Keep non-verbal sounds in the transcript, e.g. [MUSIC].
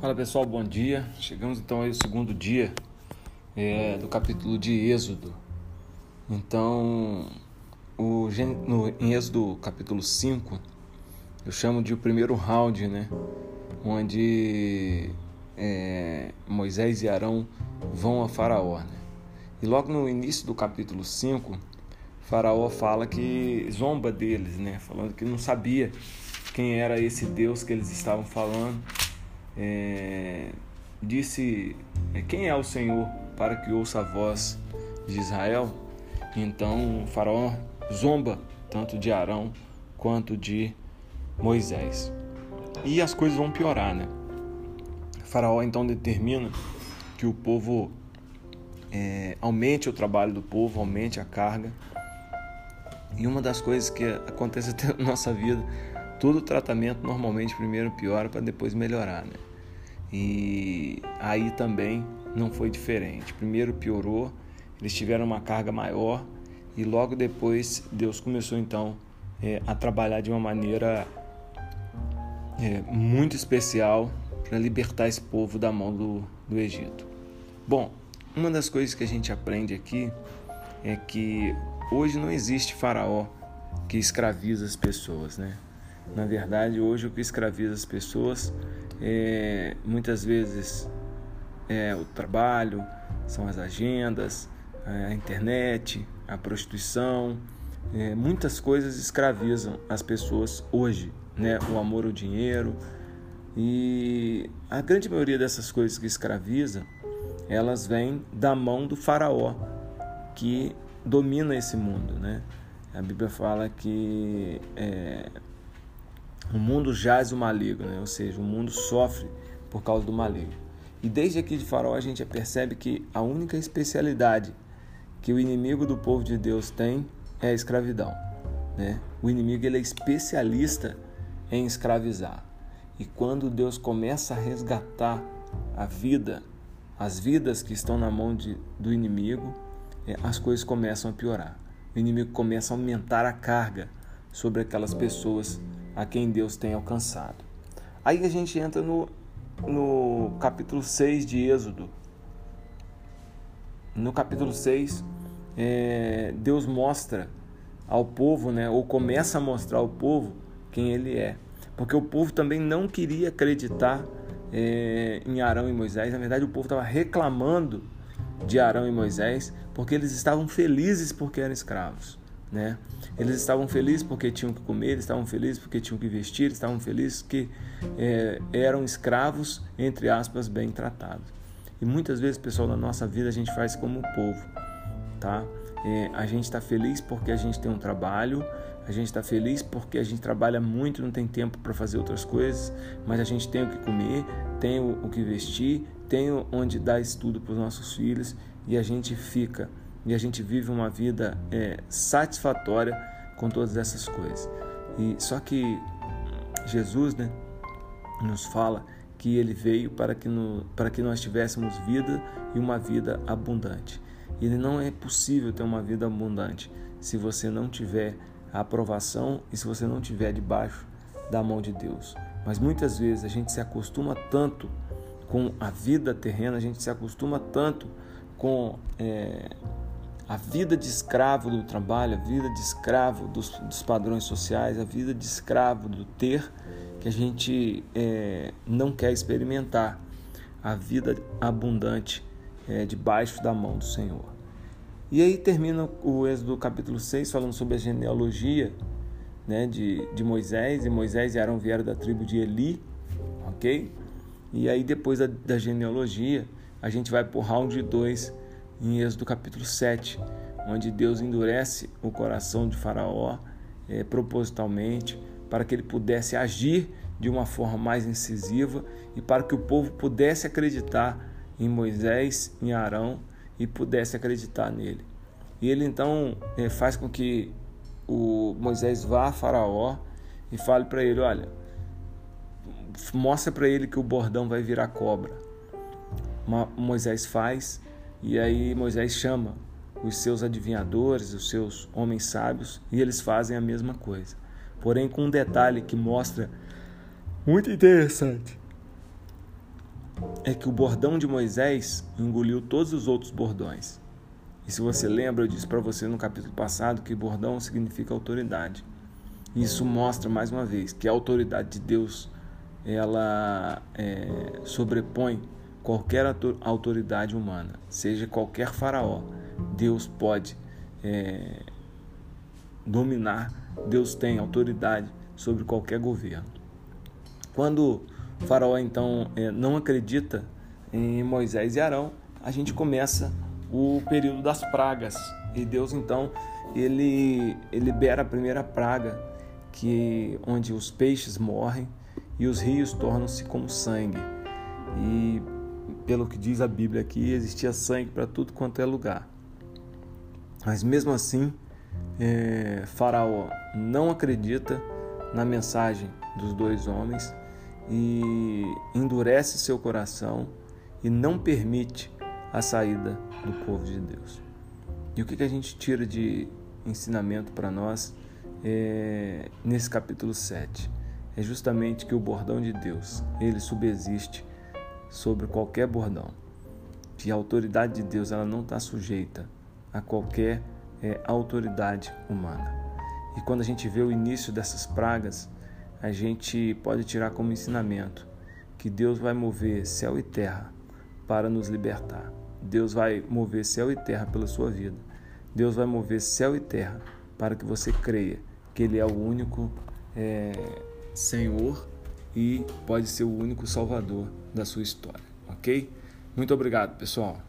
Fala pessoal, bom dia. Chegamos então ao segundo dia é, do capítulo de Êxodo. Então, o, no, em Êxodo capítulo 5, eu chamo de o primeiro round, né? Onde é, Moisés e Arão vão a Faraó. Né? E logo no início do capítulo 5, Faraó fala que zomba deles, né? Falando que não sabia quem era esse Deus que eles estavam falando é, disse: é, Quem é o Senhor para que ouça a voz de Israel? Então o Faraó zomba tanto de Arão quanto de Moisés. E as coisas vão piorar, né? O faraó então determina que o povo é, aumente o trabalho do povo, aumente a carga. E uma das coisas que acontece [LAUGHS] até na nossa vida todo tratamento normalmente primeiro piora para depois melhorar, né? E aí também não foi diferente. Primeiro piorou, eles tiveram uma carga maior e logo depois Deus começou então é, a trabalhar de uma maneira é, muito especial para libertar esse povo da mão do, do Egito. Bom, uma das coisas que a gente aprende aqui é que hoje não existe faraó que escraviza as pessoas, né? Na verdade, hoje o que escraviza as pessoas é muitas vezes é o trabalho, são as agendas, a internet, a prostituição, é, muitas coisas escravizam as pessoas hoje, né? O amor ao dinheiro e a grande maioria dessas coisas que escravizam, elas vêm da mão do faraó que domina esse mundo, né? A Bíblia fala que é, o mundo jaz o maligno, né? ou seja, o mundo sofre por causa do maligno. E desde aqui de Faraó a gente percebe que a única especialidade que o inimigo do povo de Deus tem é a escravidão. Né? O inimigo ele é especialista em escravizar. E quando Deus começa a resgatar a vida, as vidas que estão na mão de, do inimigo, é, as coisas começam a piorar. O inimigo começa a aumentar a carga sobre aquelas pessoas a quem Deus tem alcançado. Aí a gente entra no, no capítulo 6 de Êxodo. No capítulo 6, é, Deus mostra ao povo, né, ou começa a mostrar ao povo quem ele é. Porque o povo também não queria acreditar é, em Arão e Moisés. Na verdade, o povo estava reclamando de Arão e Moisés porque eles estavam felizes porque eram escravos. Né? Eles estavam felizes porque tinham que comer, eles estavam felizes porque tinham que vestir, eles estavam felizes que é, eram escravos, entre aspas, bem tratados. E muitas vezes, pessoal, na nossa vida a gente faz como o povo, tá? É, a gente está feliz porque a gente tem um trabalho, a gente está feliz porque a gente trabalha muito, não tem tempo para fazer outras coisas, mas a gente tem o que comer, tem o, o que vestir, tem onde dar estudo para os nossos filhos e a gente fica e a gente vive uma vida é, satisfatória com todas essas coisas. E só que Jesus, né, nos fala que ele veio para que, no, para que nós tivéssemos vida e uma vida abundante. E não é possível ter uma vida abundante se você não tiver a aprovação e se você não tiver debaixo da mão de Deus. Mas muitas vezes a gente se acostuma tanto com a vida terrena, a gente se acostuma tanto com é, a vida de escravo do trabalho, a vida de escravo dos, dos padrões sociais, a vida de escravo do ter, que a gente é, não quer experimentar a vida abundante é, debaixo da mão do Senhor. E aí termina o Êxodo capítulo 6 falando sobre a genealogia né, de, de Moisés, e Moisés e Arão vieram da tribo de Eli, ok? E aí depois da, da genealogia, a gente vai para o round 2, em Êxodo capítulo 7, onde Deus endurece o coração de Faraó é, propositalmente para que ele pudesse agir de uma forma mais incisiva e para que o povo pudesse acreditar em Moisés, em Arão e pudesse acreditar nele. E ele então é, faz com que o Moisés vá a Faraó e fale para ele: olha, mostra para ele que o bordão vai virar cobra. Moisés faz e aí Moisés chama os seus adivinhadores, os seus homens sábios, e eles fazem a mesma coisa. Porém, com um detalhe que mostra muito interessante. é que o bordão de Moisés engoliu todos os outros bordões. E se você lembra, eu disse para você no capítulo passado que bordão significa autoridade. Isso mostra mais uma vez que a autoridade de Deus ela é, sobrepõe qualquer autoridade humana, seja qualquer faraó. Deus pode é, dominar, Deus tem autoridade sobre qualquer governo. Quando o faraó então é, não acredita em Moisés e Arão, a gente começa o período das pragas e Deus então ele, ele libera a primeira praga que onde os peixes morrem e os rios tornam-se como sangue. E pelo que diz a Bíblia aqui, existia sangue para tudo quanto é lugar. Mas mesmo assim, é, Faraó não acredita na mensagem dos dois homens e endurece seu coração e não permite a saída do povo de Deus. E o que, que a gente tira de ensinamento para nós é, nesse capítulo 7? É justamente que o bordão de Deus, ele subsiste sobre qualquer bordão. Que a autoridade de Deus ela não está sujeita a qualquer é, autoridade humana. E quando a gente vê o início dessas pragas, a gente pode tirar como ensinamento que Deus vai mover céu e terra para nos libertar. Deus vai mover céu e terra pela sua vida. Deus vai mover céu e terra para que você creia que Ele é o único é, Senhor e pode ser o único Salvador da sua história, ok? Muito obrigado, pessoal.